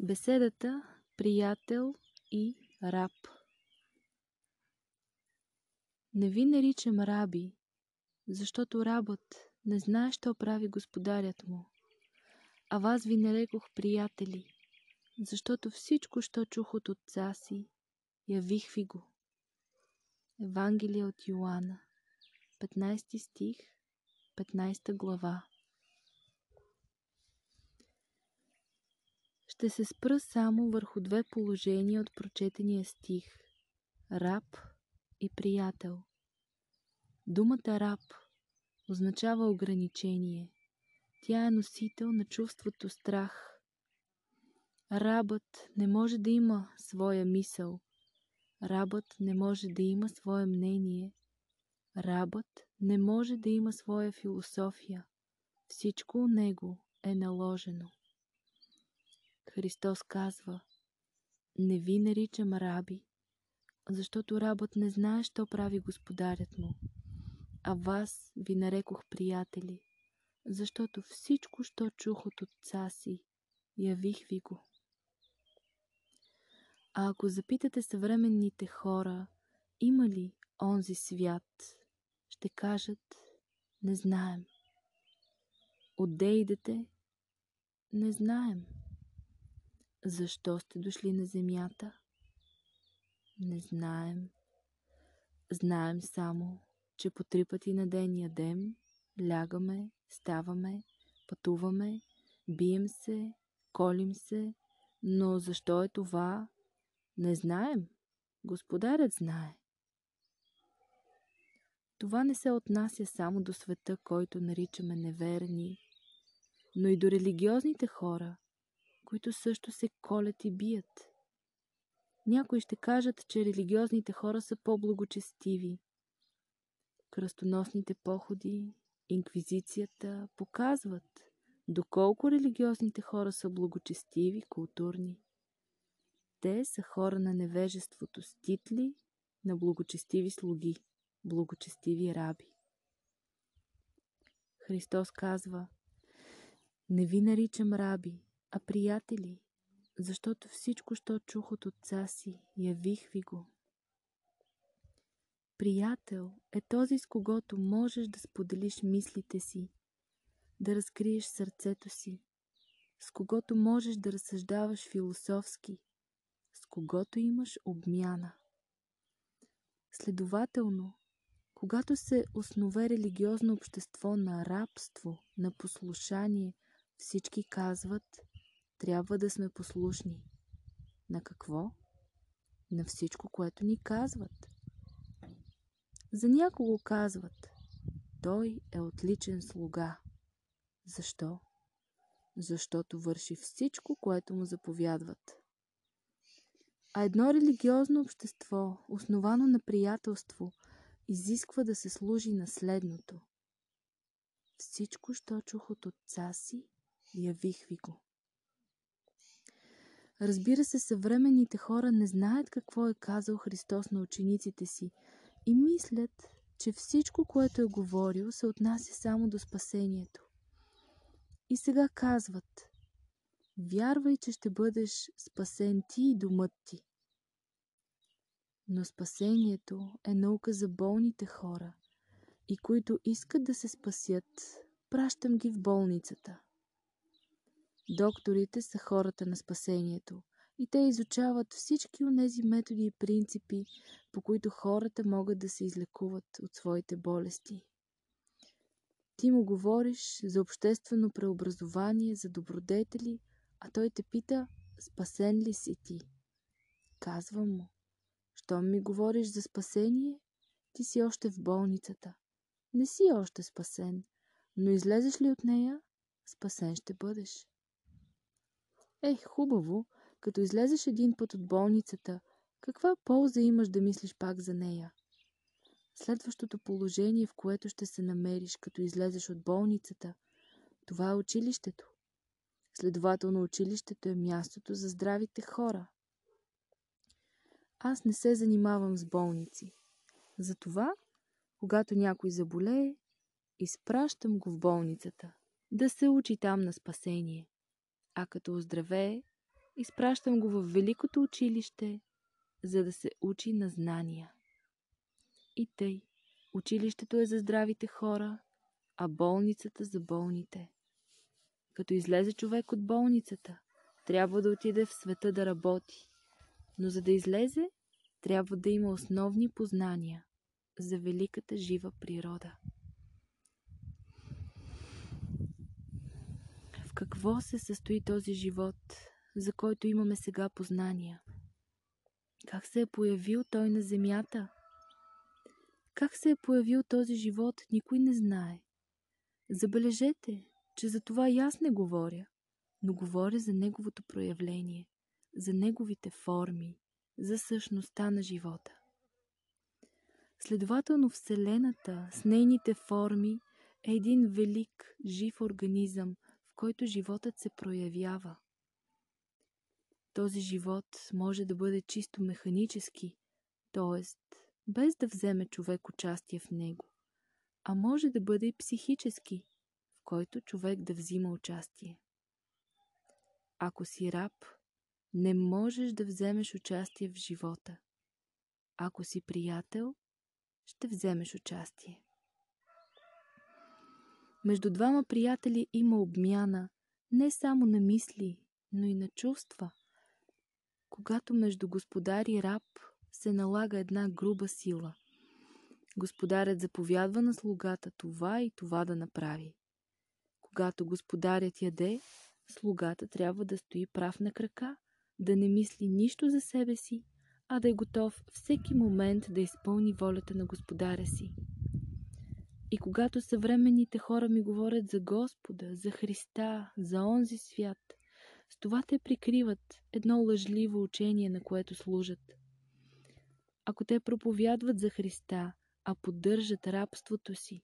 Беседата приятел и раб Не ви наричам раби, защото рабът не знае, що прави господарят му. А вас ви нарекох приятели, защото всичко, що чух от отца си, явих ви го. Евангелие от Йоанна, 15 стих, 15 глава. Ще се спра само върху две положения от прочетения стих – раб и приятел. Думата раб означава ограничение. Тя е носител на чувството страх. Рабът не може да има своя мисъл. Рабът не може да има свое мнение. Рабът не може да има своя философия. Всичко у него е наложено. Христос казва, не ви наричам раби, защото рабът не знае, що прави господарят му, а вас ви нарекох приятели, защото всичко, що чух от отца си, явих ви го. А ако запитате съвременните хора, има ли онзи свят, ще кажат, не знаем. Отде идете? Не знаем. Защо сте дошли на земята? Не знаем. Знаем само, че по три пъти на ден ядем, лягаме, ставаме, пътуваме, бием се, колим се, но защо е това? Не знаем. Господарят знае. Това не се отнася само до света, който наричаме неверни, но и до религиозните хора – които също се колят и бият. Някои ще кажат, че религиозните хора са по-благочестиви. Кръстоносните походи, инквизицията показват доколко религиозните хора са благочестиви, културни. Те са хора на невежеството, ститли на благочестиви слуги, благочестиви раби. Христос казва, не ви наричам раби, а приятели, защото всичко, що чух от отца си, явих ви го. Приятел е този, с когото можеш да споделиш мислите си, да разкриеш сърцето си, с когото можеш да разсъждаваш философски, с когото имаш обмяна. Следователно, когато се основе религиозно общество на рабство, на послушание, всички казват, трябва да сме послушни. На какво? На всичко, което ни казват. За някого казват, той е отличен слуга. Защо? Защото върши всичко, което му заповядват. А едно религиозно общество, основано на приятелство, изисква да се служи на следното. Всичко, що чух от отца си, явих ви го. Разбира се, съвременните хора не знаят какво е казал Христос на учениците си и мислят, че всичко, което е говорил, се отнася само до спасението. И сега казват, вярвай, че ще бъдеш спасен ти и домът ти. Но спасението е наука за болните хора и които искат да се спасят, пращам ги в болницата. Докторите са хората на спасението и те изучават всички от тези методи и принципи, по които хората могат да се излекуват от своите болести. Ти му говориш за обществено преобразование, за добродетели, а той те пита, спасен ли си ти? Казвам му, щом ми говориш за спасение, ти си още в болницата. Не си още спасен, но излезеш ли от нея, спасен ще бъдеш. Е, хубаво, като излезеш един път от болницата, каква полза имаш да мислиш пак за нея? Следващото положение, в което ще се намериш, като излезеш от болницата, това е училището. Следователно, училището е мястото за здравите хора. Аз не се занимавам с болници. Затова, когато някой заболее, изпращам го в болницата, да се учи там на спасение а като оздравее, изпращам го в великото училище, за да се учи на знания. И тъй, училището е за здравите хора, а болницата за болните. Като излезе човек от болницата, трябва да отиде в света да работи. Но за да излезе, трябва да има основни познания за великата жива природа. Какво се състои този живот, за който имаме сега познания? Как се е появил той на земята? Как се е появил този живот, никой не знае. Забележете, че за това и аз не говоря, но говоря за неговото проявление, за неговите форми, за същността на живота. Следователно Вселената с нейните форми е един велик, жив организъм, който животът се проявява. Този живот може да бъде чисто механически, т.е. без да вземе човек участие в него, а може да бъде и психически, в който човек да взима участие. Ако си раб, не можеш да вземеш участие в живота. Ако си приятел, ще вземеш участие. Между двама приятели има обмяна не само на мисли, но и на чувства. Когато между господар и раб се налага една груба сила. Господарят заповядва на слугата това и това да направи. Когато господарят яде, слугата трябва да стои прав на крака, да не мисли нищо за себе си, а да е готов всеки момент да изпълни волята на господаря си. И когато съвременните хора ми говорят за Господа, за Христа, за онзи свят, с това те прикриват едно лъжливо учение, на което служат. Ако те проповядват за Христа, а поддържат рабството си,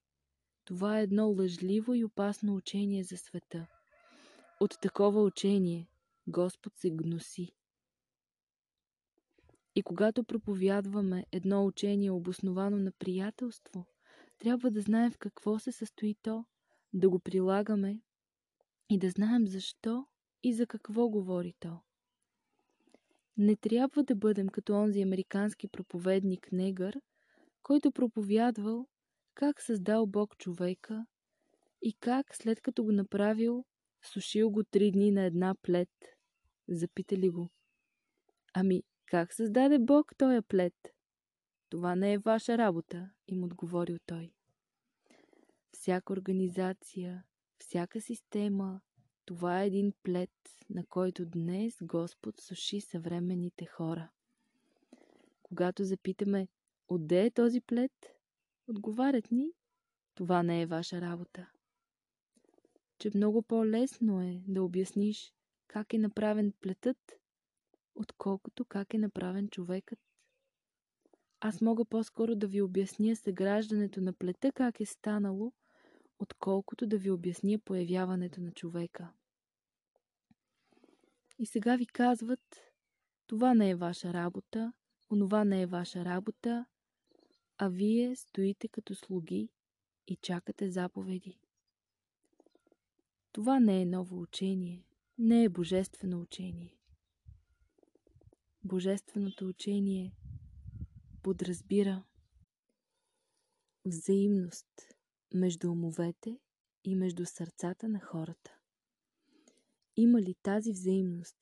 това е едно лъжливо и опасно учение за света. От такова учение Господ се гноси. И когато проповядваме едно учение, обосновано на приятелство, трябва да знаем в какво се състои то, да го прилагаме и да знаем защо и за какво говори то. Не трябва да бъдем като онзи американски проповедник негър, който проповядвал как създал Бог човека и как след като го направил, сушил го три дни на една плет. Запитали го. Ами, как създаде Бог този плет? Това не е ваша работа, им отговорил той. Всяка организация, всяка система, това е един плет, на който днес Господ суши съвременните хора. Когато запитаме, отде е този плет, отговарят ни, това не е ваша работа. Че много по-лесно е да обясниш как е направен плетът, отколкото как е направен човекът. Аз мога по-скоро да ви обясня съграждането на плета как е станало, отколкото да ви обясня появяването на човека. И сега ви казват, това не е ваша работа, онова не е ваша работа, а вие стоите като слуги и чакате заповеди. Това не е ново учение, не е божествено учение. Божественото учение подразбира взаимност между умовете и между сърцата на хората. Има ли тази взаимност?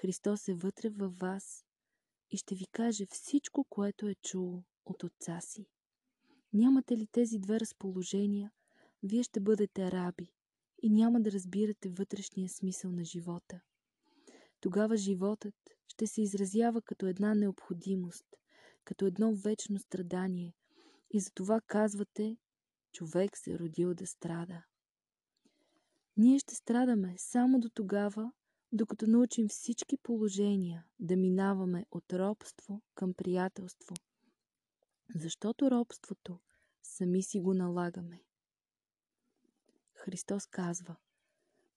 Христос е вътре във вас и ще ви каже всичко, което е чул от Отца си. Нямате ли тези две разположения, вие ще бъдете раби и няма да разбирате вътрешния смисъл на живота. Тогава животът ще се изразява като една необходимост, като едно вечно страдание и за това казвате, човек се е родил да страда. Ние ще страдаме само до тогава, докато научим всички положения да минаваме от робство към приятелство. Защото робството сами си го налагаме. Христос казва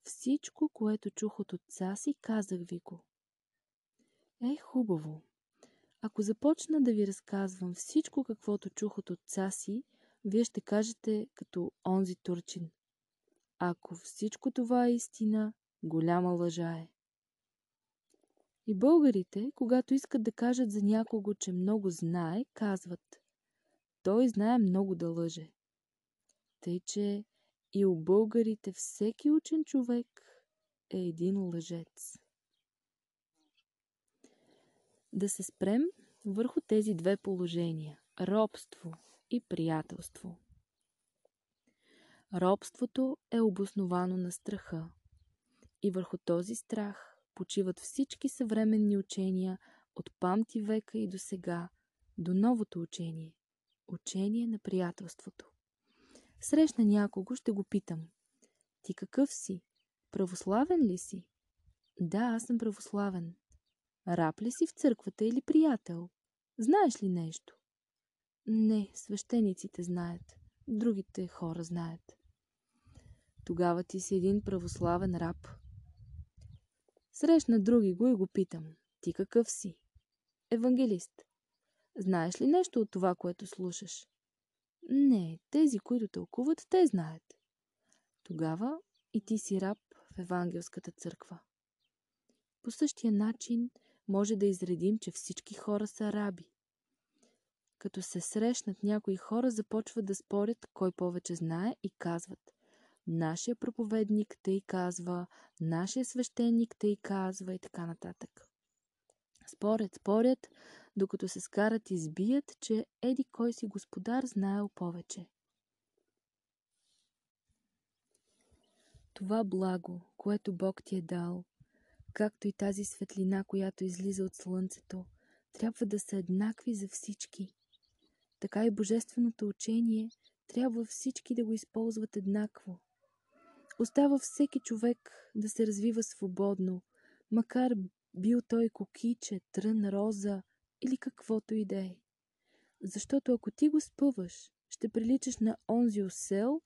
Всичко, което чух от отца си, казах ви го. Е, хубаво. Ако започна да ви разказвам всичко, каквото чух от отца си, вие ще кажете като онзи турчин. Ако всичко това е истина, голяма лъжа е. И българите, когато искат да кажат за някого, че много знае, казват Той знае много да лъже. Тъй, че и у българите всеки учен човек е един лъжец. Да се спрем върху тези две положения – робство и приятелство. Робството е обосновано на страха и върху този страх почиват всички съвременни учения от памти века и до сега, до новото учение – учение на приятелството. Срещна някого, ще го питам. Ти какъв си? Православен ли си? Да, аз съм православен. Раб ли си в църквата или приятел? Знаеш ли нещо? Не, свещениците знаят. Другите хора знаят. Тогава ти си един православен раб. Срещна други го и го питам. Ти какъв си? Евангелист. Знаеш ли нещо от това, което слушаш? Не, тези, които тълкуват, те знаят. Тогава и ти си раб в Евангелската църква. По същия начин може да изредим, че всички хора са раби. Като се срещнат някои хора, започват да спорят кой повече знае и казват Нашия проповедник тъй казва, нашия свещеник тъй казва и така нататък. Спорят, спорят, докато се скарат и сбият, че еди кой си господар знаел повече. Това благо, което Бог ти е дал, както и тази светлина, която излиза от слънцето, трябва да са еднакви за всички. Така и Божественото учение трябва всички да го използват еднакво. Остава всеки човек да се развива свободно, макар бил той кокиче, трън, роза или каквото и да е. Защото ако ти го спъваш, ще приличаш на онзи осел,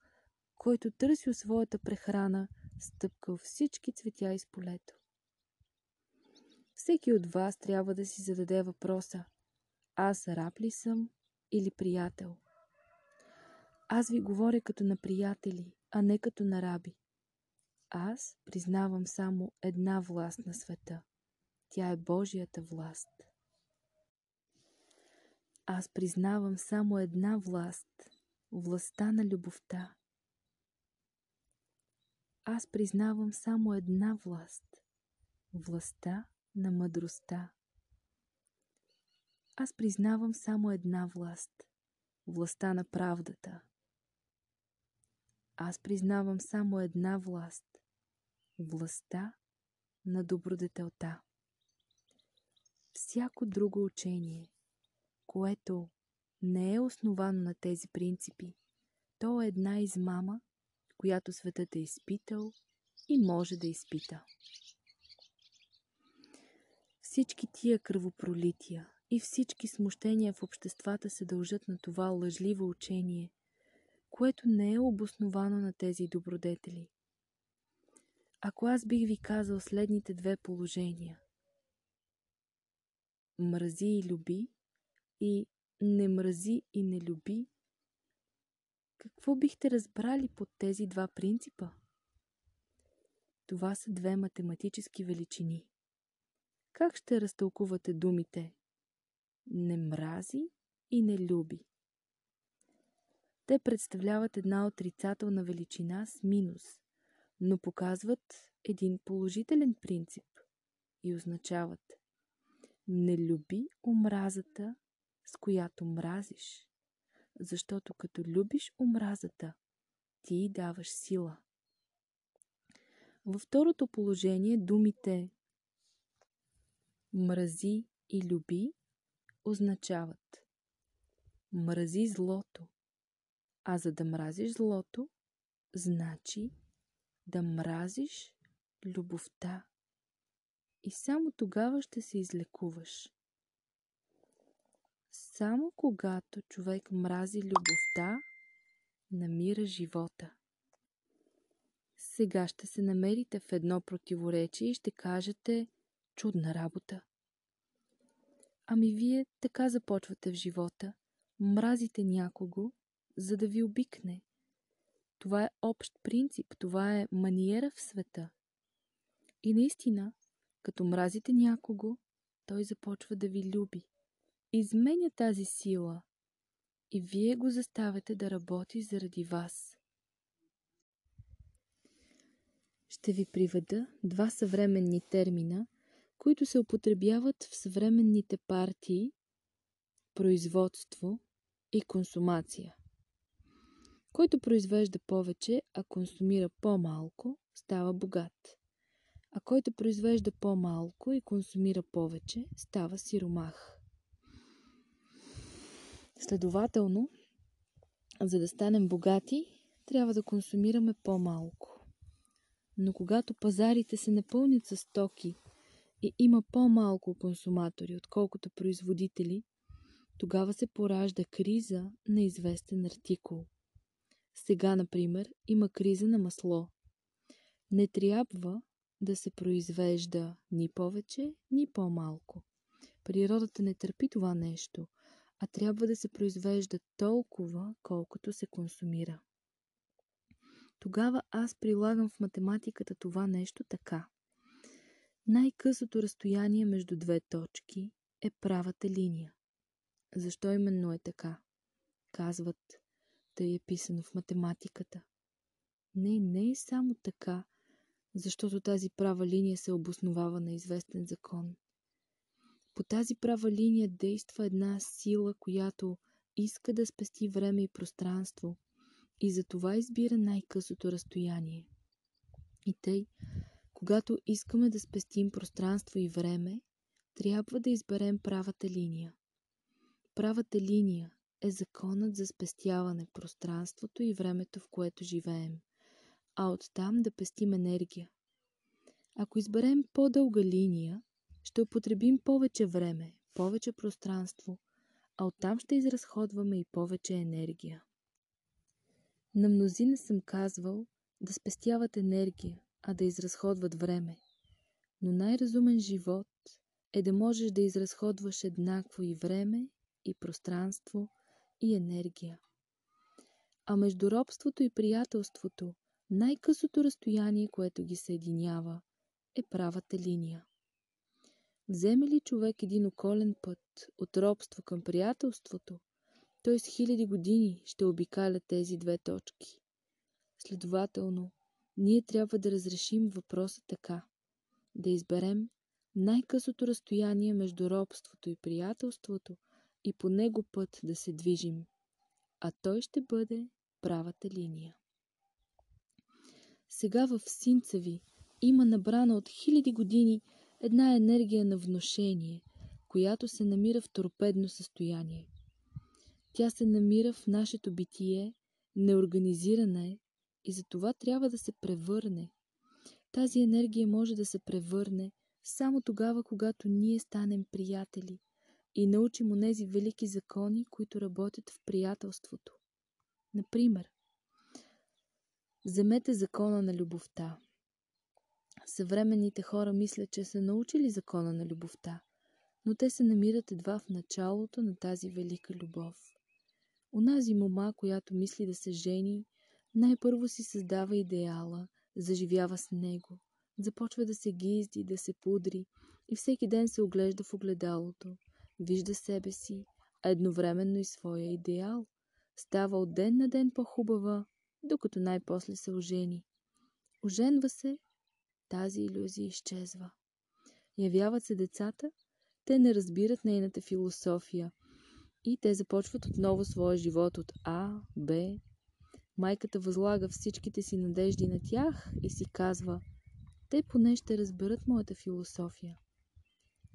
който търсил своята прехрана, стъпкал всички цветя из полето. Всеки от вас трябва да си зададе въпроса Аз раб ли съм или приятел? Аз ви говоря като на приятели, а не като на раби. Аз признавам само една власт на света. Тя е Божията власт. Аз признавам само една власт властта на любовта. Аз признавам само една власт властта на мъдростта. Аз признавам само една власт властта на правдата. Аз признавам само една власт властта на добродетелта. Всяко друго учение, което не е основано на тези принципи, то е една измама, която светът е изпитал и може да изпита. Всички тия кръвопролития и всички смущения в обществата се дължат на това лъжливо учение, което не е обосновано на тези добродетели. Ако аз бих ви казал следните две положения мрази и люби и не мрази и не люби, какво бихте разбрали под тези два принципа? Това са две математически величини. Как ще разтълкувате думите не мрази и не люби? Те представляват една отрицателна величина с минус – но показват един положителен принцип и означават не люби омразата, с която мразиш, защото като любиш омразата, ти даваш сила. Във второто положение думите мрази и люби означават мрази злото, а за да мразиш злото, значи да мразиш любовта и само тогава ще се излекуваш. Само когато човек мрази любовта, намира живота. Сега ще се намерите в едно противоречие и ще кажете чудна работа. Ами вие така започвате в живота. Мразите някого, за да ви обикне. Това е общ принцип, това е маниера в света. И наистина, Като мразите някого, той започва да ви люби. Изменя тази сила и вие го заставяте да работи заради вас. Ще ви приведа два съвременни термина, които се употребяват в съвременните партии производство и консумация. Който произвежда повече, а консумира по-малко, става богат. А който произвежда по-малко и консумира повече, става сиромах. Следователно, за да станем богати, трябва да консумираме по-малко. Но когато пазарите се напълнят с стоки и има по-малко консуматори, отколкото производители, тогава се поражда криза на известен артикул. Сега, например, има криза на масло. Не трябва да се произвежда ни повече, ни по-малко. Природата не търпи това нещо, а трябва да се произвежда толкова, колкото се консумира. Тогава аз прилагам в математиката това нещо така. Най-късото разстояние между две точки е правата линия. Защо именно е така? Казват, тъй е писано в математиката. Не, не е само така, защото тази права линия се обосновава на известен закон. По тази права линия действа една сила, която иска да спести време и пространство и затова избира най-късото разстояние. И тъй, когато искаме да спестим пространство и време, трябва да изберем правата линия. Правата линия е законът за спестяване пространството и времето, в което живеем, а оттам да пестим енергия. Ако изберем по-дълга линия, ще употребим повече време, повече пространство, а оттам ще изразходваме и повече енергия. На мнозина съм казвал да спестяват енергия, а да изразходват време. Но най-разумен живот е да можеш да изразходваш еднакво и време, и пространство, и енергия. А между робството и приятелството, най-късото разстояние, което ги съединява, е правата линия. Вземе ли човек един околен път от робство към приятелството, той с хиляди години ще обикаля тези две точки. Следователно, ние трябва да разрешим въпроса така. Да изберем най-късото разстояние между робството и приятелството и по него път да се движим, а той ще бъде правата линия. Сега в синца ви има набрана от хиляди години една енергия на вношение, която се намира в торпедно състояние. Тя се намира в нашето битие, неорганизирана е и за това трябва да се превърне. Тази енергия може да се превърне само тогава, когато ние станем приятели и научим онези велики закони, които работят в приятелството. Например, вземете закона на любовта. Съвременните хора мислят, че са научили закона на любовта, но те се намират едва в началото на тази велика любов. Унази мома, която мисли да се жени, най-първо си създава идеала, заживява с него, започва да се гизди, да се пудри и всеки ден се оглежда в огледалото, вижда себе си, а едновременно и своя идеал. Става от ден на ден по-хубава, докато най-после се ожени. Оженва се, тази иллюзия изчезва. Явяват се децата, те не разбират нейната философия и те започват отново своя живот от А, Б. Майката възлага всичките си надежди на тях и си казва, те поне ще разберат моята философия.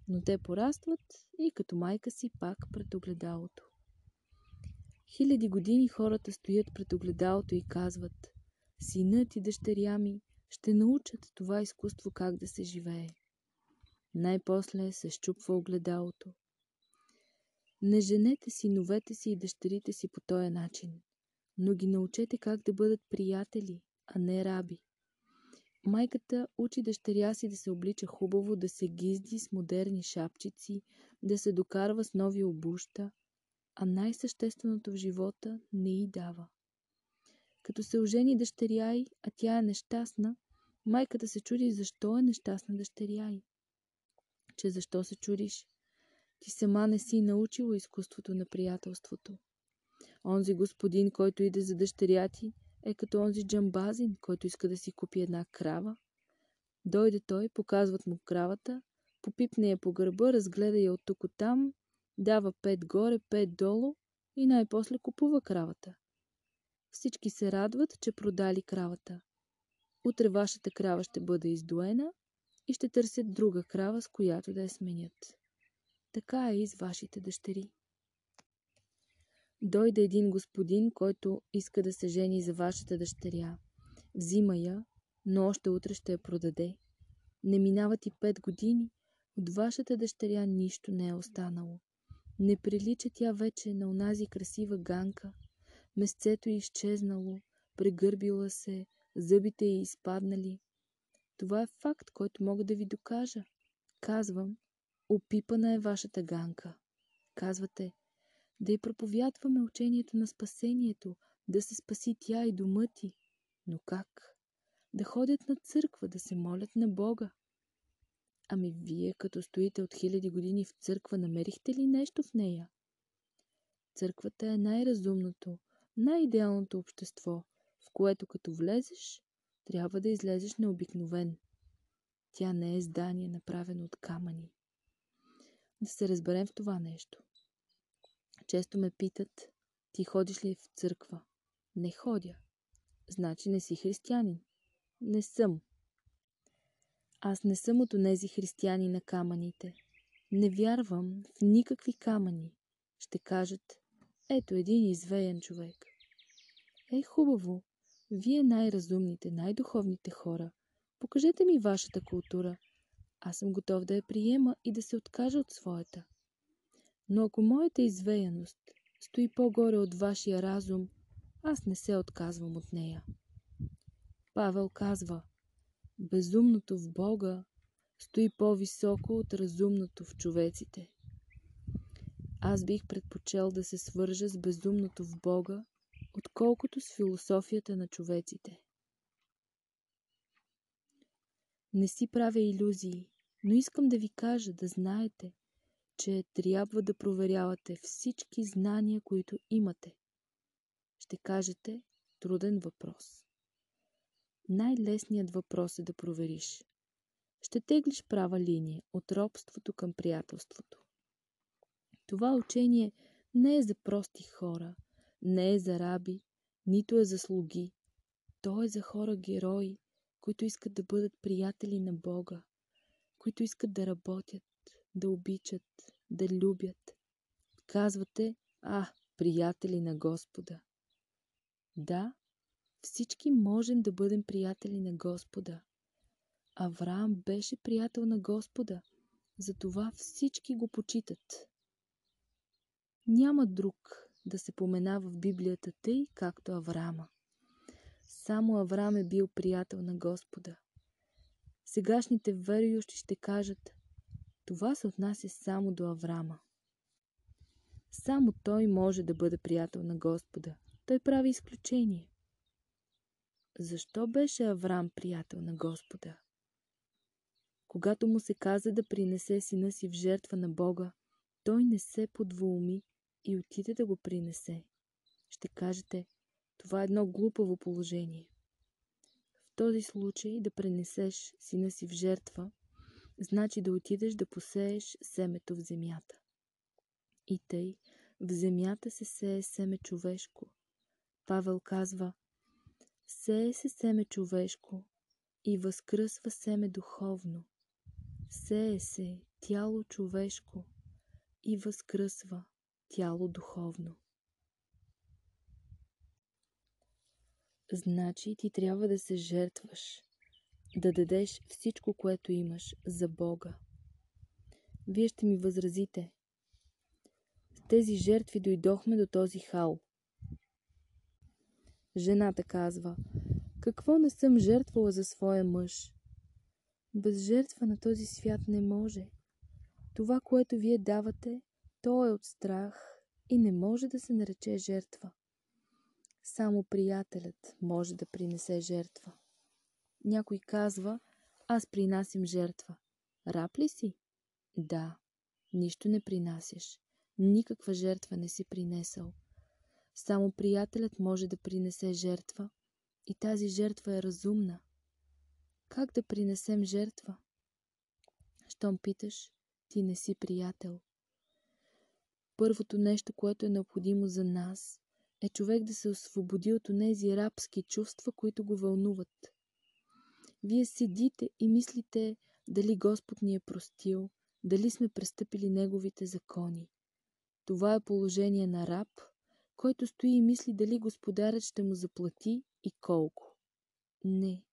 Но те порастват и като майка си пак пред огледалото. Хиляди години хората стоят пред огледалото и казват Синът и дъщеря ми ще научат това изкуство как да се живее. Най-после се щупва огледалото. Не женете синовете си и дъщерите си по този начин, но ги научете как да бъдат приятели, а не раби. Майката учи дъщеря си да се облича хубаво, да се гизди с модерни шапчици, да се докарва с нови обуща, а най-същественото в живота не й дава. Като се ожени дъщеря й, а тя е нещастна, майката се чуди защо е нещастна дъщеря й. че защо се чудиш? Ти сама не си научила изкуството на приятелството. Онзи господин, който иде за дъщеря ти, е като онзи джамбазин, който иска да си купи една крава. Дойде той, показват му кравата, попипне я по гърба, разгледа я от тук там, дава пет горе, пет долу и най-после купува кравата. Всички се радват, че продали кравата. Утре вашата крава ще бъде издоена и ще търсят друга крава, с която да я сменят. Така е и с вашите дъщери. Дойде един господин, който иска да се жени за вашата дъщеря. Взима я, но още утре ще я продаде. Не минават и пет години, от вашата дъщеря нищо не е останало. Не прилича тя вече на онази красива ганка. Месцето е изчезнало, прегърбила се, зъбите й изпаднали. Това е факт, който мога да ви докажа. Казвам, опипана е вашата ганка. Казвате, да й проповядваме учението на спасението, да се спаси тя и дома ти. Но как? Да ходят на църква, да се молят на Бога. Ами вие, като стоите от хиляди години в църква, намерихте ли нещо в нея? Църквата е най-разумното, най-идеалното общество, в което като влезеш, трябва да излезеш необикновен. Тя не е здание, направено от камъни. Да се разберем в това нещо. Често ме питат, ти ходиш ли в църква? Не ходя. Значи не си християнин. Не съм. Аз не съм от онези християни на камъните. Не вярвам в никакви камъни. Ще кажат, ето един извеян човек. Ей, хубаво, вие най-разумните, най-духовните хора, покажете ми вашата култура. Аз съм готов да я приема и да се откажа от своята. Но ако моята извеяност стои по-горе от вашия разум, аз не се отказвам от нея. Павел казва, безумното в Бога стои по-високо от разумното в човеците. Аз бих предпочел да се свържа с безумното в Бога, отколкото с философията на човеците. Не си правя иллюзии, но искам да ви кажа да знаете, че трябва да проверявате всички знания, които имате. Ще кажете труден въпрос. Най-лесният въпрос е да провериш. Ще теглиш права линия от робството към приятелството. Това учение не е за прости хора, не е за раби, нито е за слуги. То е за хора герои, които искат да бъдат приятели на Бога, които искат да работят, да обичат, да любят. Казвате, а, приятели на Господа. Да, всички можем да бъдем приятели на Господа. Авраам беше приятел на Господа, затова всички го почитат. Няма друг да се поменава в Библията тъй, както Авраама. Само Авраам е бил приятел на Господа. Сегашните верующи ще кажат, това се отнася само до Аврама. Само той може да бъде приятел на Господа. Той прави изключение. Защо беше Авраам приятел на Господа? Когато му се каза да принесе сина си в жертва на Бога, той не се подвуми и отиде да го принесе. Ще кажете, това е едно глупаво положение. В този случай да пренесеш сина си в жертва – значи да отидеш да посееш семето в земята. И тъй, в земята се сее семе човешко. Павел казва, сее се семе човешко и възкръсва семе духовно. Сее се тяло човешко и възкръсва тяло духовно. Значи ти трябва да се жертваш, да дадеш всичко, което имаш за Бога. Вие ще ми възразите. С тези жертви дойдохме до този хал. Жената казва, какво не съм жертвала за своя мъж? Без жертва на този свят не може. Това, което вие давате, то е от страх и не може да се нарече жертва. Само приятелят може да принесе жертва. Някой казва, аз принасям жертва. Раб ли си? Да, нищо не принасяш. Никаква жертва не си принесъл. Само приятелят може да принесе жертва и тази жертва е разумна. Как да принесем жертва? Щом питаш, ти не си приятел. Първото нещо, което е необходимо за нас, е човек да се освободи от онези рабски чувства, които го вълнуват. Вие седите и мислите дали Господ ни е простил, дали сме престъпили Неговите закони. Това е положение на раб, който стои и мисли дали господарят ще му заплати и колко. Не.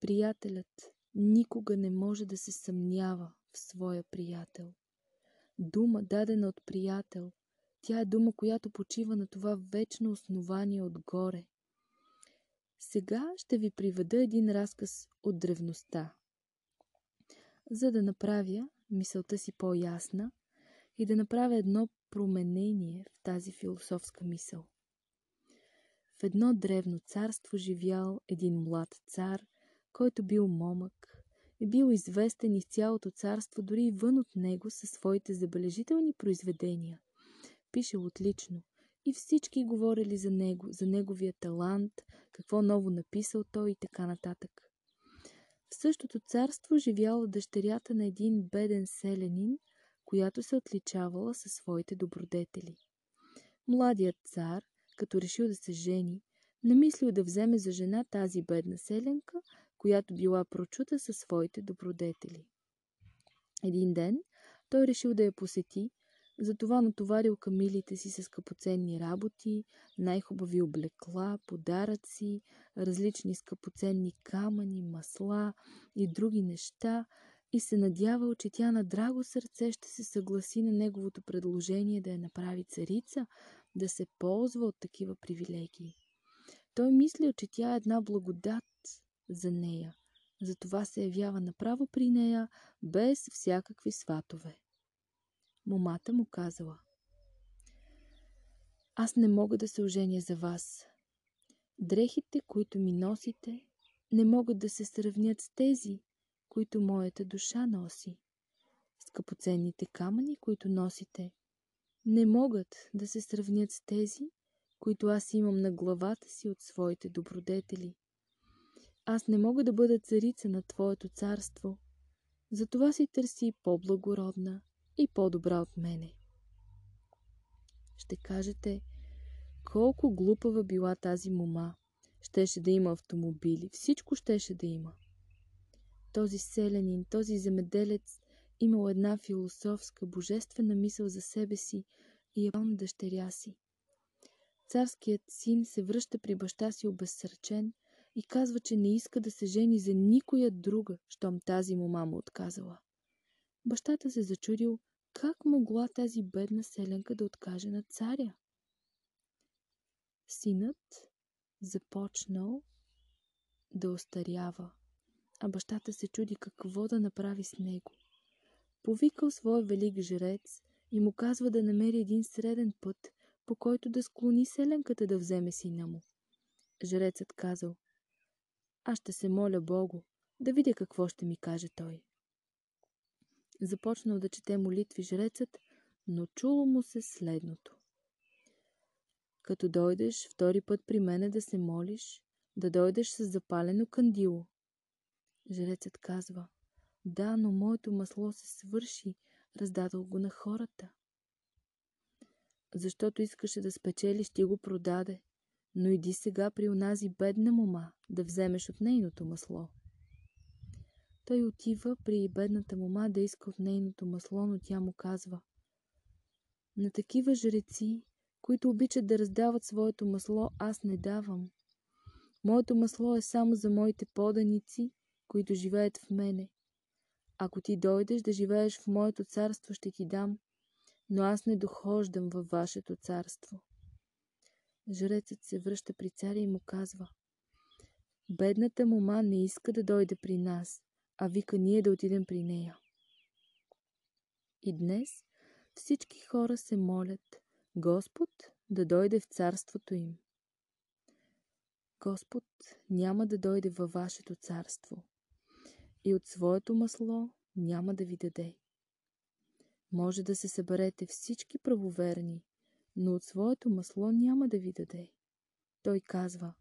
Приятелят никога не може да се съмнява в своя приятел. Дума, дадена от приятел, тя е дума, която почива на това вечно основание отгоре. Сега ще ви приведа един разказ от древността. За да направя мисълта си по-ясна и да направя едно променение в тази философска мисъл. В едно древно царство живял един млад цар, който бил момък и бил известен из цялото царство, дори и вън от него със своите забележителни произведения. Пишел отлично и всички говорили за него, за неговия талант, какво ново написал той и така нататък. В същото царство живяла дъщерята на един беден селянин, която се отличавала със своите добродетели. Младият цар, като решил да се жени, намислил да вземе за жена тази бедна селенка, която била прочута със своите добродетели. Един ден той решил да я посети, затова натоварил камилите си с скъпоценни работи, най-хубави облекла, подаръци, различни скъпоценни камъни, масла и други неща и се надявал, че тя на драго сърце ще се съгласи на неговото предложение да я направи царица, да се ползва от такива привилегии. Той мислил, че тя е една благодат за нея, затова се явява направо при нея, без всякакви сватове. Момата му казала Аз не мога да се оженя за вас. Дрехите, които ми носите, не могат да се сравнят с тези, които моята душа носи. Скъпоценните камъни, които носите, не могат да се сравнят с тези, които аз имам на главата си от своите добродетели. Аз не мога да бъда царица на Твоето царство, затова си търси по-благородна и по-добра от мене. Ще кажете, колко глупава била тази мома. Щеше да има автомобили, всичко щеше да има. Този селянин, този земеделец имал една философска, божествена мисъл за себе си и е на дъщеря си. Царският син се връща при баща си обезсърчен и казва, че не иска да се жени за никоя друга, щом тази му мама отказала. Бащата се зачудил, как могла тази бедна селенка да откаже на царя. Синът започнал да остарява, а бащата се чуди какво да направи с него. Повикал своя велик жрец и му казва да намери един среден път, по който да склони селенката да вземе сина му. Жрецът казал, аз ще се моля Богу, да видя какво ще ми каже той. Започнал да чете молитви жрецът, но чуло му се следното. Като дойдеш втори път при мене да се молиш, да дойдеш с запалено кандило. Жрецът казва, да, но моето масло се свърши, раздадал го на хората. Защото искаше да спечелиш, ти го продаде, но иди сега при онази бедна мома да вземеш от нейното масло. Той отива при бедната мома да иска от нейното масло, но тя му казва На такива жреци, които обичат да раздават своето масло, аз не давам. Моето масло е само за моите поданици, които живеят в мене. Ако ти дойдеш да живееш в моето царство, ще ти дам, но аз не дохождам във вашето царство. Жрецът се връща при царя и му казва Бедната мома не иска да дойде при нас, а вика ние да отидем при нея. И днес всички хора се молят Господ да дойде в царството им. Господ няма да дойде във вашето царство и от своето масло няма да ви даде. Може да се съберете всички правоверни, но от своето масло няма да ви даде. Той казва,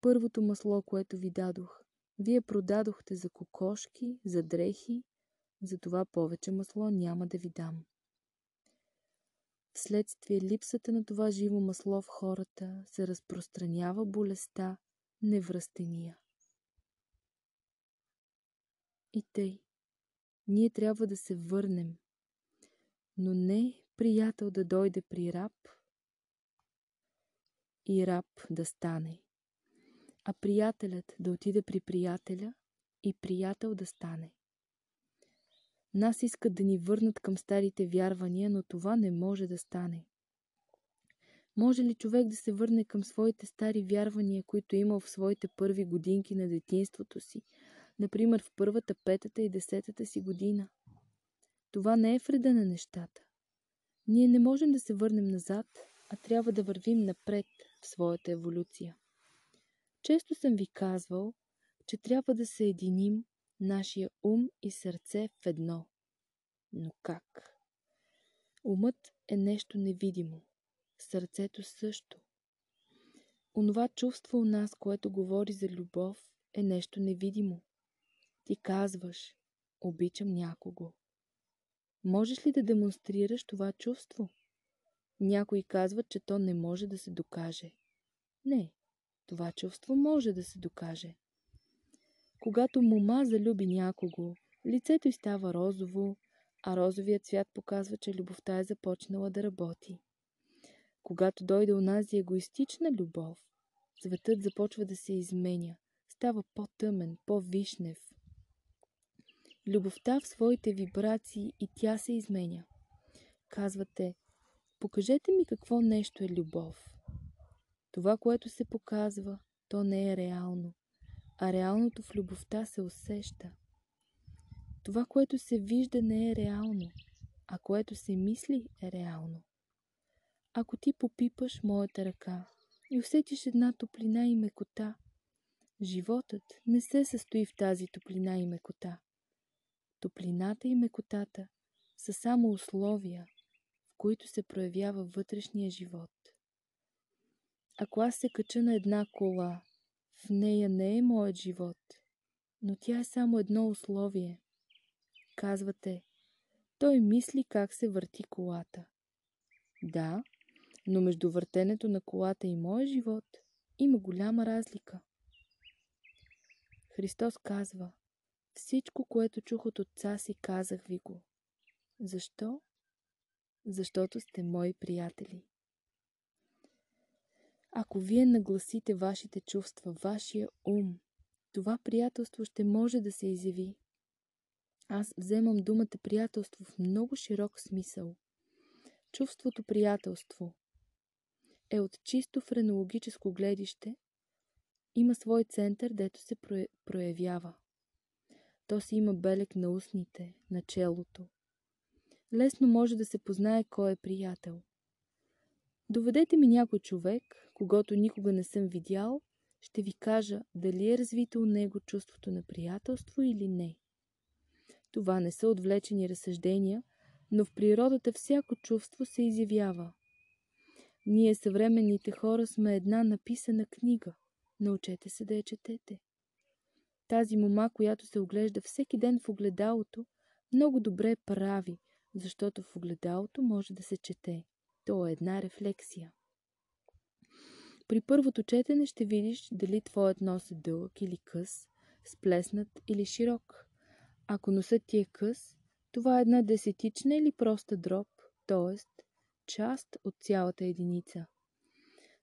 първото масло, което ви дадох, вие продадохте за кокошки, за дрехи, за това повече масло няма да ви дам. Вследствие липсата на това живо масло в хората се разпространява болестта невръстения. И тъй, ние трябва да се върнем, но не приятел да дойде при раб и раб да стане, а приятелят да отиде при приятеля и приятел да стане. Нас искат да ни върнат към старите вярвания, но това не може да стане. Може ли човек да се върне към своите стари вярвания, които е имал в своите първи годинки на детинството си, например в първата, петата и десетата си година? Това не е вреда на нещата. Ние не можем да се върнем назад, а трябва да вървим напред в своята еволюция. Често съм ви казвал, че трябва да съединим нашия ум и сърце в едно. Но как? Умът е нещо невидимо. Сърцето също. Онова чувство у нас, което говори за любов, е нещо невидимо. Ти казваш, обичам някого. Можеш ли да демонстрираш това чувство? Някои казват, че то не може да се докаже. Не, това чувство може да се докаже. Когато мома залюби някого, лицето й става розово, а розовият цвят показва, че любовта е започнала да работи. Когато дойде онази егоистична любов, цветът започва да се изменя, става по-тъмен, по-вишнев. Любовта в своите вибрации и тя се изменя. Казвате, покажете ми какво нещо е любов. Това, което се показва, то не е реално, а реалното в любовта се усеща. Това, което се вижда, не е реално, а което се мисли е реално. Ако ти попипаш моята ръка и усетиш една топлина и мекота, животът не се състои в тази топлина и мекота. Топлината и мекотата са само условия, в които се проявява вътрешния живот. Ако аз се кача на една кола, в нея не е моят живот, но тя е само едно условие. Казвате, той мисли как се върти колата. Да, но между въртенето на колата и моя живот има голяма разлика. Христос казва, всичко, което чух от отца си, казах ви го. Защо? Защото сте мои приятели. Ако вие нагласите вашите чувства, вашия ум, това приятелство ще може да се изяви. Аз вземам думата приятелство в много широк смисъл. Чувството приятелство е от чисто френологическо гледище, има свой център, дето се проявява. То си има белек на устните, на челото. Лесно може да се познае кой е приятел. Доведете ми някой човек, когато никога не съм видял, ще ви кажа дали е развито у него чувството на приятелство или не. Това не са отвлечени разсъждения, но в природата всяко чувство се изявява. Ние, съвременните хора, сме една написана книга. Научете се да я четете. Тази мома, която се оглежда всеки ден в огледалото, много добре прави, защото в огледалото може да се чете. То е една рефлексия. При първото четене ще видиш дали твоят нос е дълъг или къс, сплеснат или широк. Ако носът ти е къс, това е една десетична или проста дроб, т.е. част от цялата единица.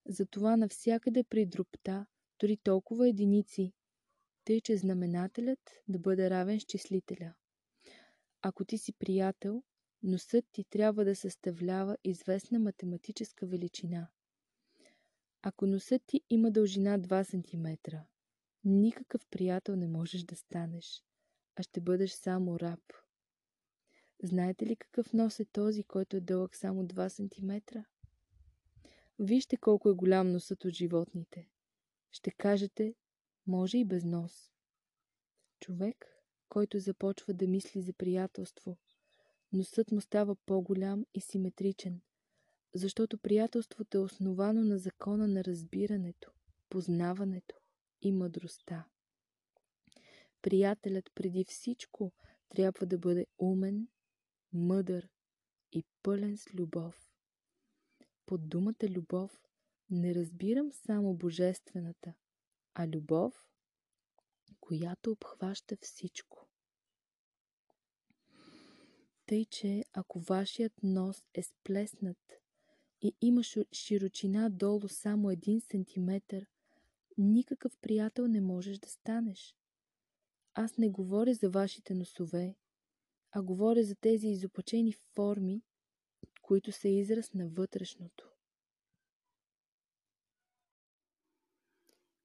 Затова навсякъде при дробта, дори толкова единици, тъй че знаменателят да бъде равен с числителя. Ако ти си приятел, носът ти трябва да съставлява известна математическа величина. Ако носът ти има дължина 2 см, никакъв приятел не можеш да станеш, а ще бъдеш само раб. Знаете ли какъв нос е този, който е дълъг само 2 см? Вижте колко е голям носът от животните. Ще кажете, може и без нос. Човек, който започва да мисли за приятелство, Носът му става по-голям и симетричен, защото приятелството е основано на закона на разбирането, познаването и мъдростта. Приятелят преди всичко трябва да бъде умен, мъдър и пълен с любов. Под думата любов не разбирам само божествената, а любов, която обхваща всичко. Тъй, че ако вашият нос е сплеснат и има широчина долу само един сантиметър, никакъв приятел не можеш да станеш. Аз не говоря за вашите носове, а говоря за тези изопачени форми, които са израз на вътрешното.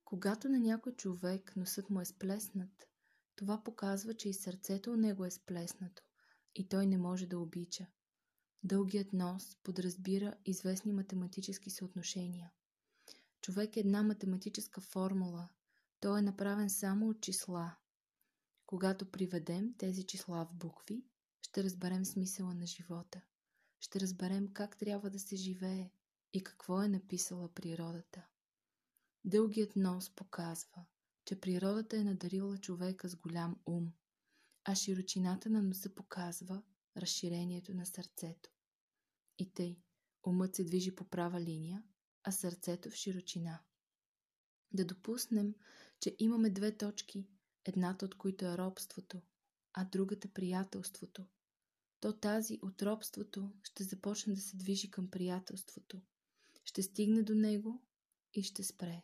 Когато на някой човек носът му е сплеснат, това показва, че и сърцето у него е сплеснато и той не може да обича. Дългият нос подразбира известни математически съотношения. Човек е една математическа формула. Той е направен само от числа. Когато приведем тези числа в букви, ще разберем смисъла на живота. Ще разберем как трябва да се живее и какво е написала природата. Дългият нос показва, че природата е надарила човека с голям ум, а широчината на носа показва разширението на сърцето. И тъй, умът се движи по права линия, а сърцето в широчина. Да допуснем, че имаме две точки, едната от които е робството, а другата приятелството. То тази от робството ще започне да се движи към приятелството. Ще стигне до него и ще спре.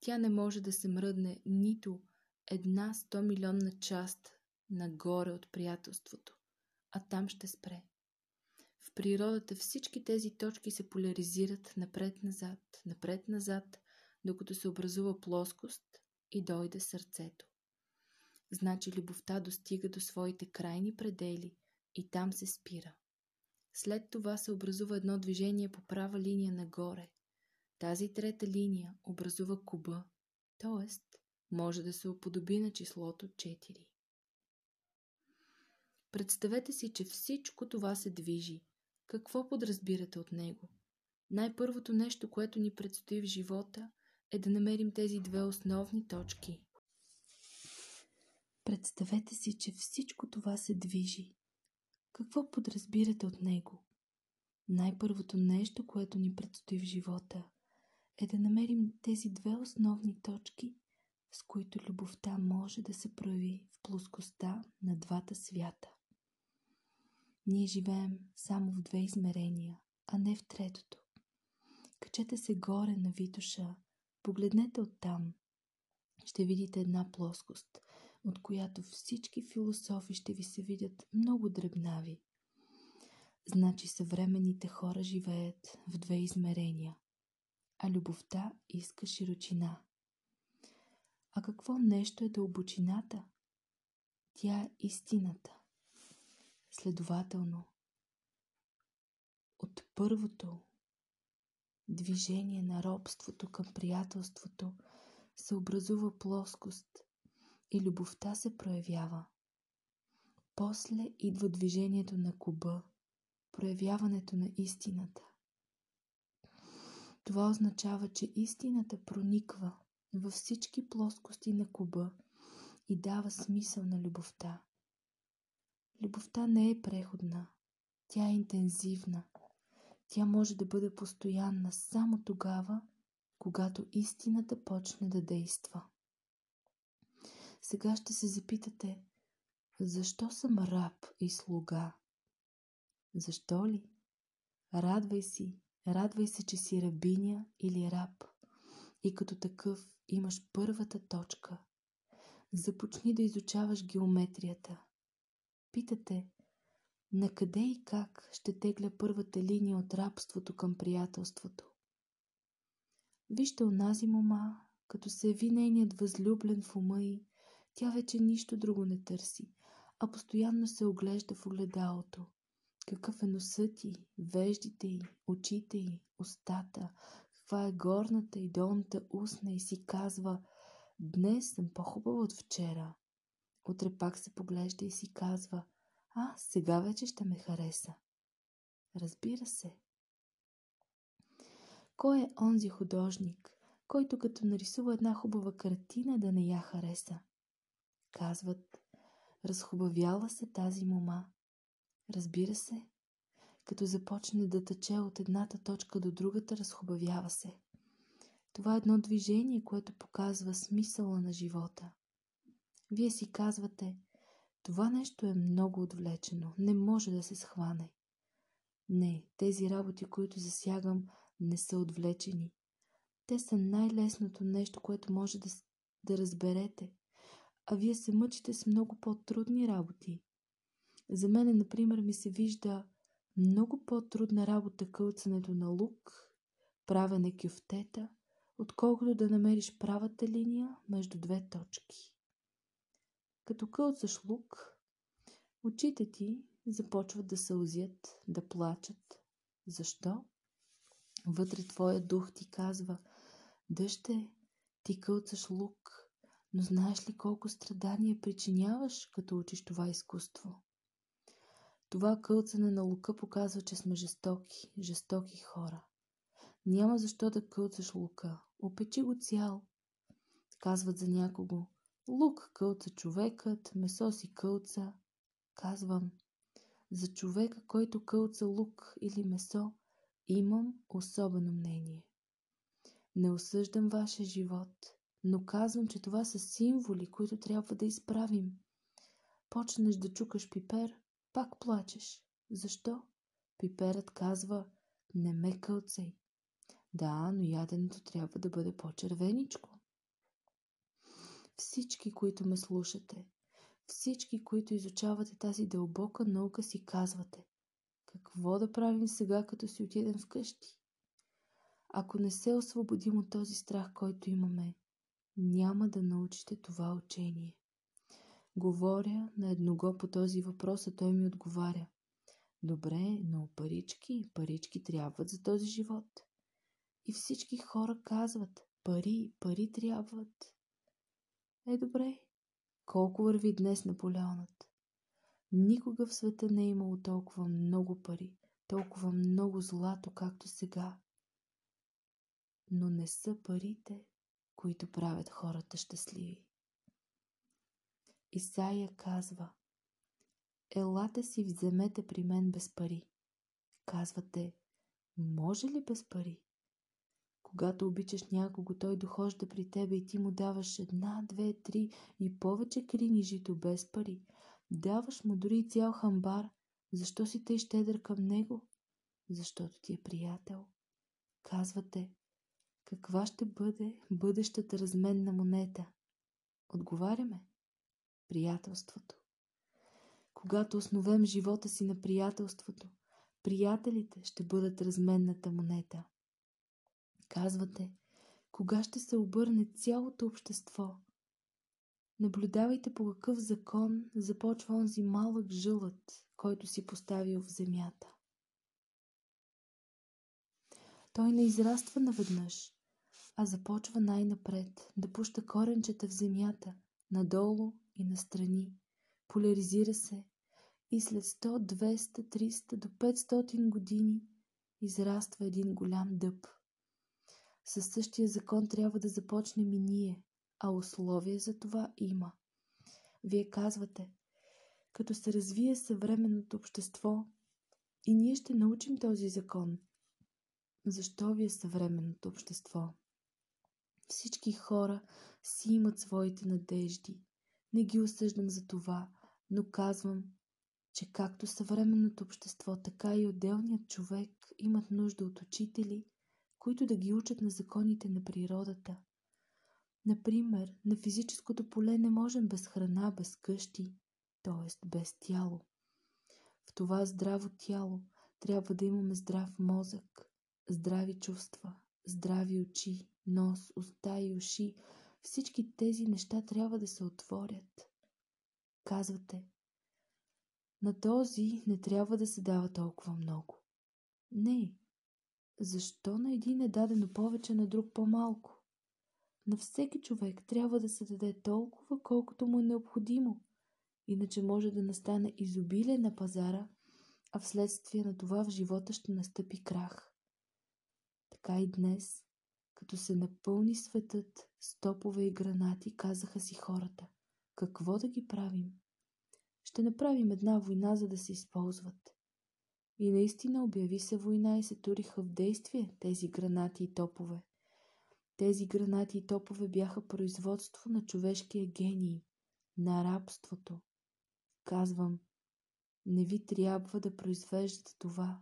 Тя не може да се мръдне нито една 100 милионна част нагоре от приятелството, а там ще спре. В природата всички тези точки се поляризират напред-назад, напред-назад, докато се образува плоскост и дойде сърцето. Значи любовта достига до своите крайни предели и там се спира. След това се образува едно движение по права линия нагоре. Тази трета линия образува куба, т.е. може да се уподоби на числото 4. Представете си, че всичко това се движи. Какво подразбирате от него? Най-първото нещо, което ни предстои в живота, е да намерим тези две основни точки. Представете си, че всичко това се движи. Какво подразбирате от него? Най-първото нещо, което ни предстои в живота, е да намерим тези две основни точки, с които любовта може да се прояви в плоскостта на двата свята. Ние живеем само в две измерения, а не в третото. Качете се горе на Витоша, погледнете оттам. Ще видите една плоскост, от която всички философи ще ви се видят много дребнави. Значи съвременните хора живеят в две измерения, а любовта иска широчина. А какво нещо е дълбочината? Тя е истината. Следователно, от първото движение на робството към приятелството се образува плоскост и любовта се проявява. После идва движението на куба, проявяването на истината. Това означава, че истината прониква във всички плоскости на куба и дава смисъл на любовта. Любовта не е преходна, тя е интензивна. Тя може да бъде постоянна само тогава, когато истината почне да действа. Сега ще се запитате, защо съм раб и слуга? Защо ли? Радвай си, радвай се, че си рабиня или раб. И като такъв имаш първата точка. Започни да изучаваш геометрията. Питате, на къде и как ще тегля първата линия от рабството към приятелството? Вижте онази мома, като се яви нейният възлюблен в ума й, тя вече нищо друго не търси, а постоянно се оглежда в огледалото. Какъв е носът ти, веждите й, очите й, устата, каква е горната и долната устна и си казва «Днес съм по-хубава от вчера». Утре пак се поглежда и си казва А, сега вече ще ме хареса. Разбира се. Кой е онзи художник, който като нарисува една хубава картина да не я хареса? Казват, разхубавяла се тази мома. Разбира се, като започне да тече от едната точка до другата, разхубавява се. Това е едно движение, което показва смисъла на живота. Вие си казвате, това нещо е много отвлечено, не може да се схване. Не, тези работи, които засягам, не са отвлечени. Те са най-лесното нещо, което може да, да разберете. А вие се мъчите с много по-трудни работи. За мен, например, ми се вижда много по-трудна работа кълцането на лук, правене кюфтета, отколкото да намериш правата линия между две точки. Като кълцаш лук, очите ти започват да сълзят, да плачат. Защо? Вътре твоя дух ти казва, дъще, ти кълцаш лук, но знаеш ли колко страдания причиняваш, като учиш това изкуство? Това кълцане на лука показва, че сме жестоки, жестоки хора. Няма защо да кълцаш лука. Опечи го цял. Казват за някого. Лук кълца човекът, месо си кълца. Казвам. За човека, който кълца лук или месо, имам особено мнение. Не осъждам вашия живот, но казвам, че това са символи, които трябва да изправим. Почнеш да чукаш пипер, пак плачеш. Защо? Пиперът казва, не ме кълцай. Да, но яденето трябва да бъде по-червеничко. Всички, които ме слушате, всички, които изучавате тази дълбока наука, си казвате какво да правим сега, като си отидем вкъщи? Ако не се освободим от този страх, който имаме, няма да научите това учение. Говоря на едного по този въпрос, а той ми отговаря. Добре, но парички, парички трябват за този живот. И всички хора казват, пари, пари трябват. Е, добре. Колко върви днес Наполеонът? Никога в света не е имало толкова много пари, толкова много злато, както сега. Но не са парите, които правят хората щастливи. Исаия казва Елате си вземете при мен без пари. Казвате, може ли без пари? Когато обичаш някого, той дохожда при тебе и ти му даваш една, две, три и повече крини жито без пари. Даваш му дори цял хамбар. Защо си тъй щедър към него? Защото ти е приятел. Казвате, каква ще бъде бъдещата разменна монета? Отговаряме. Приятелството. Когато основем живота си на приятелството, приятелите ще бъдат разменната монета. Казвате, кога ще се обърне цялото общество? Наблюдавайте по какъв закон започва онзи малък жълът, който си поставил в земята. Той не израства наведнъж, а започва най-напред да пуща коренчета в земята, надолу и настрани. Поляризира се и след 100, 200, 300 до 500 години израства един голям дъб – със същия закон трябва да започнем и ние, а условие за това има. Вие казвате, като се развие съвременното общество, и ние ще научим този закон. Защо ви е съвременното общество? Всички хора си имат своите надежди. Не ги осъждам за това, но казвам, че както съвременното общество, така и отделният човек имат нужда от учители, които да ги учат на законите на природата. Например, на физическото поле не можем без храна, без къщи, т.е. без тяло. В това здраво тяло трябва да имаме здрав мозък, здрави чувства, здрави очи, нос, уста и уши. Всички тези неща трябва да се отворят. Казвате, на този не трябва да се дава толкова много. Не, защо на един е дадено повече, на друг по-малко? На всеки човек трябва да се даде толкова, колкото му е необходимо. иначе може да настане изобилие на пазара, а вследствие на това в живота ще настъпи крах. Така и днес, като се напълни светът с топове и гранати, казаха си хората, какво да ги правим? Ще направим една война, за да се използват. И наистина обяви се война и се туриха в действие тези гранати и топове. Тези гранати и топове бяха производство на човешкия гений, на рабството. Казвам, не ви трябва да произвеждате това.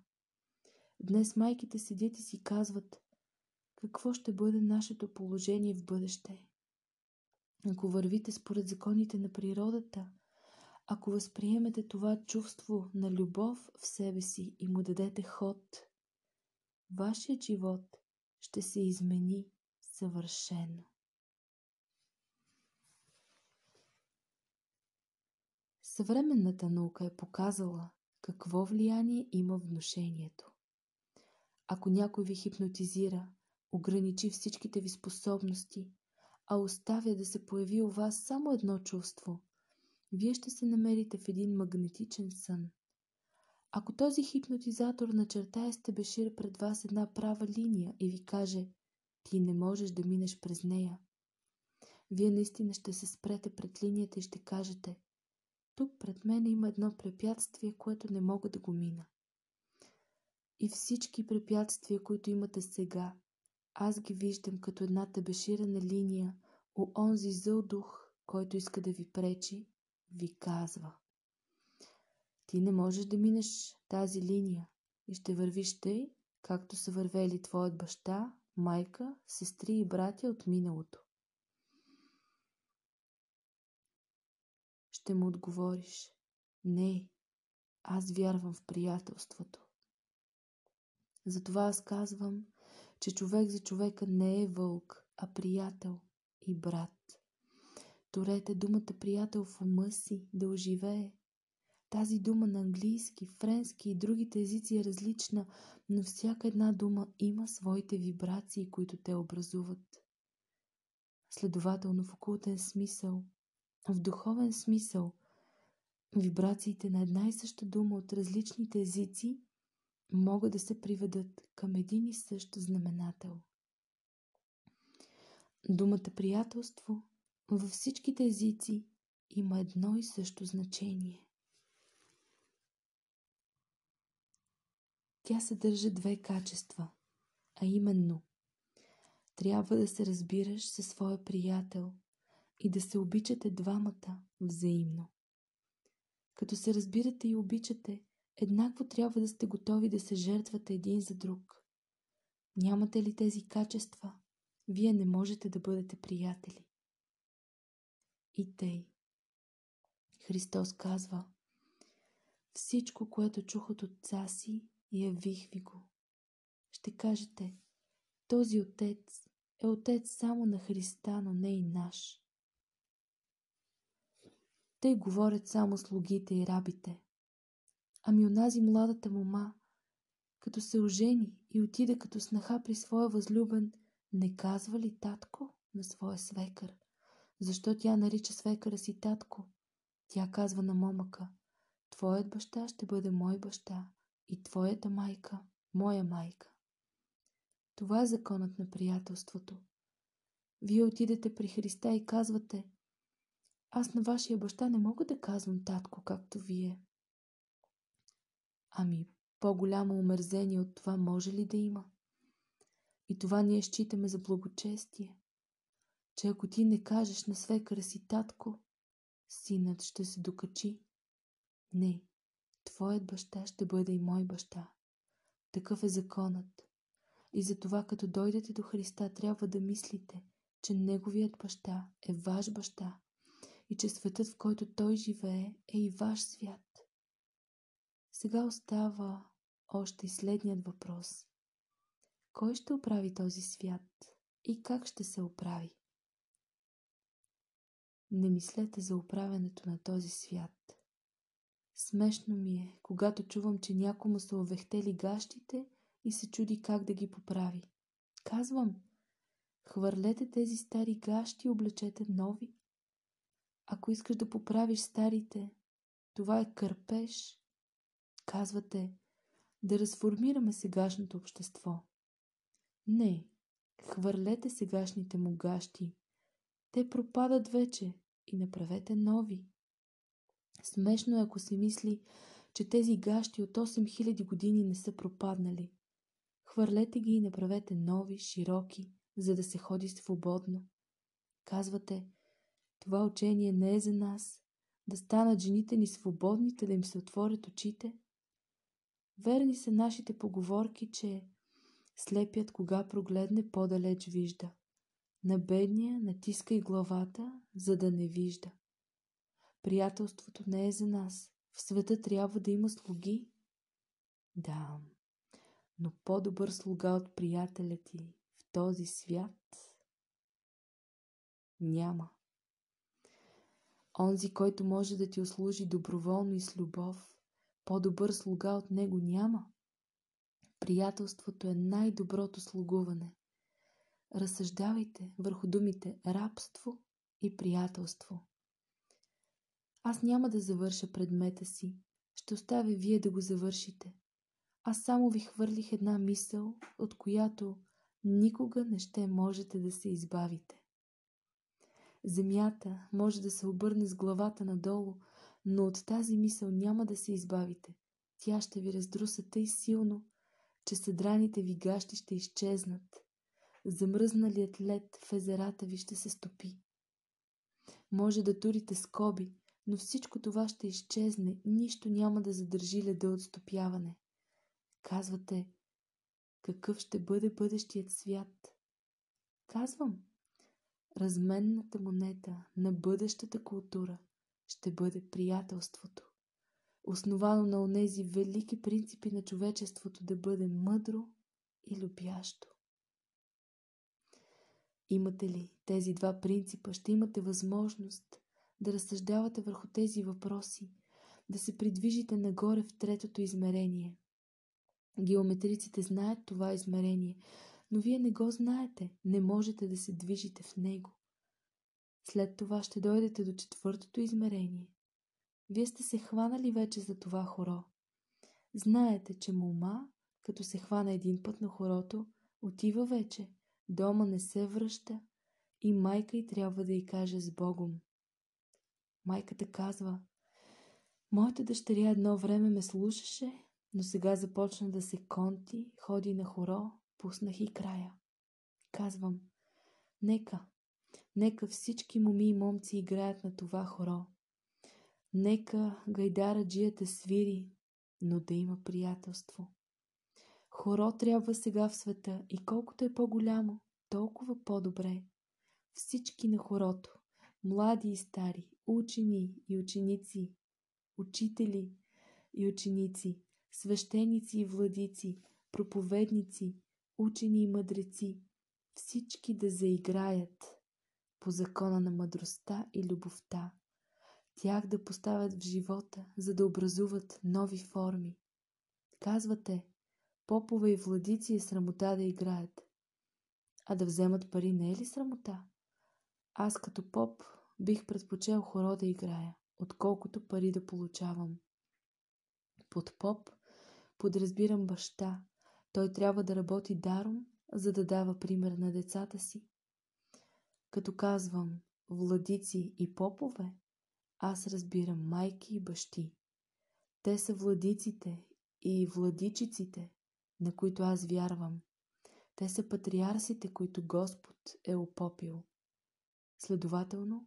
Днес майките седят и си казват, какво ще бъде нашето положение в бъдеще. Ако вървите според законите на природата, ако възприемете това чувство на любов в себе си и му дадете ход, вашият живот ще се измени съвършено. Съвременната наука е показала какво влияние има внушението. Ако някой ви хипнотизира, ограничи всичките ви способности, а оставя да се появи у вас само едно чувство, вие ще се намерите в един магнетичен сън. Ако този хипнотизатор начертае с тебешир пред вас една права линия и ви каже ти не можеш да минеш през нея, вие наистина ще се спрете пред линията и ще кажете тук пред мен има едно препятствие, което не мога да го мина. И всички препятствия, които имате сега, аз ги виждам като една табеширана линия у онзи зъл дух, който иска да ви пречи, ви казва. Ти не можеш да минеш тази линия и ще вървиш тъй, както са вървели твоят баща, майка, сестри и братя от миналото. Ще му отговориш. Не, аз вярвам в приятелството. Затова аз казвам, че човек за човека не е вълк, а приятел и брат. Торете думата приятел в ума си да оживее. Тази дума на английски, френски и другите езици е различна, но всяка една дума има своите вибрации, които те образуват. Следователно в окултен смисъл, в духовен смисъл, вибрациите на една и съща дума от различните езици могат да се приведат към един и същ знаменател. Думата приятелство във всичките езици има едно и също значение. Тя съдържа две качества, а именно трябва да се разбираш със своя приятел и да се обичате двамата взаимно. Като се разбирате и обичате, еднакво трябва да сте готови да се жертвате един за друг. Нямате ли тези качества, вие не можете да бъдете приятели. И тъй. Христос казва, всичко, което чух от отца си, явих ви го. Ще кажете, този отец е отец само на Христа, но не и наш. Те говорят само слугите и рабите. Ами онази младата мома, като се ожени и отида като снаха при своя възлюбен, не казва ли татко на своя свекър? Защо тя нарича свекъра си татко? Тя казва на момъка, твоят баща ще бъде мой баща и твоята майка моя майка. Това е законът на приятелството. Вие отидете при Христа и казвате, аз на вашия баща не мога да казвам татко, както вие. Ами, по-голямо омерзение от това може ли да има? И това ние считаме за благочестие, че ако ти не кажеш на свекара си татко, синът ще се докачи. Не, твоят баща ще бъде и мой баща. Такъв е законът. И затова, като дойдете до Христа, трябва да мислите, че Неговият баща е ваш баща и че светът, в който Той живее, е и ваш свят. Сега остава още и следният въпрос. Кой ще оправи този свят и как ще се оправи? Не мислете за оправянето на този свят. Смешно ми е, когато чувам, че някому са овехтели гащите и се чуди как да ги поправи. Казвам, хвърлете тези стари гащи и облечете нови. Ако искаш да поправиш старите, това е кърпеж. Казвате, да разформираме сегашното общество. Не, хвърлете сегашните му гащи. Те пропадат вече и направете нови. Смешно е, ако се мисли, че тези гащи от 8000 години не са пропаднали. Хвърлете ги и направете нови, широки, за да се ходи свободно. Казвате, това учение не е за нас, да станат жените ни свободните, да им се отворят очите. Верни са нашите поговорки, че слепият кога прогледне по-далеч вижда. На бедния натискай главата, за да не вижда. Приятелството не е за нас. В света трябва да има слуги. Да, но по-добър слуга от приятеля ти в този свят няма. Онзи, който може да ти услужи доброволно и с любов, по-добър слуга от него няма. Приятелството е най-доброто слугуване. Разсъждавайте върху думите рабство и приятелство. Аз няма да завърша предмета си. Ще оставя вие да го завършите. Аз само ви хвърлих една мисъл, от която никога не ще можете да се избавите. Земята може да се обърне с главата надолу, но от тази мисъл няма да се избавите. Тя ще ви раздруса тъй силно, че съдраните ви гащи ще изчезнат. Замръзналият лед в езерата ви ще се стопи. Може да турите скоби, но всичко това ще изчезне, нищо няма да задържи леда от стопяване. Казвате, какъв ще бъде бъдещият свят? Казвам, разменната монета на бъдещата култура ще бъде приятелството, основано на онези велики принципи на човечеството да бъде мъдро и любящо. Имате ли тези два принципа, ще имате възможност да разсъждавате върху тези въпроси, да се придвижите нагоре в третото измерение. Геометриците знаят това измерение, но вие не го знаете, не можете да се движите в него. След това ще дойдете до четвъртото измерение. Вие сте се хванали вече за това хоро. Знаете, че мома, като се хвана един път на хорото, отива вече, дома не се връща и майка й трябва да й каже с Богом. Майката казва, моята дъщеря едно време ме слушаше, но сега започна да се конти, ходи на хоро, пуснах и края. Казвам, нека, нека всички моми и момци играят на това хоро. Нека гайдара джията свири, но да има приятелство. Хоро трябва сега в света и колкото е по-голямо, толкова по-добре. Всички на хорото, млади и стари, учени и ученици, учители и ученици, свещеници и владици, проповедници, учени и мъдреци, всички да заиграят по закона на мъдростта и любовта, тях да поставят в живота, за да образуват нови форми. Казвате, попове и владици е срамота да играят. А да вземат пари не е ли срамота? Аз като поп бих предпочел хоро да играя, отколкото пари да получавам. Под поп подразбирам баща. Той трябва да работи даром, за да дава пример на децата си. Като казвам владици и попове, аз разбирам майки и бащи. Те са владиците и владичиците, на които аз вярвам. Те са патриарсите, които Господ е опопил. Следователно,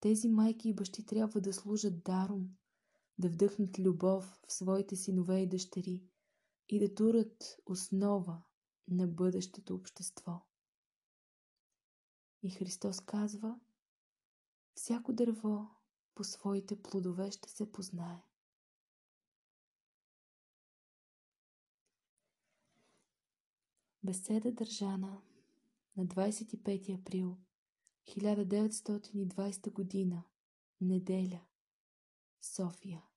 тези майки и бащи трябва да служат даром, да вдъхнат любов в своите синове и дъщери и да турат основа на бъдещето общество. И Христос казва, всяко дърво по своите плодове ще се познае. Беседа държана на 25 април 1920 година, неделя, София.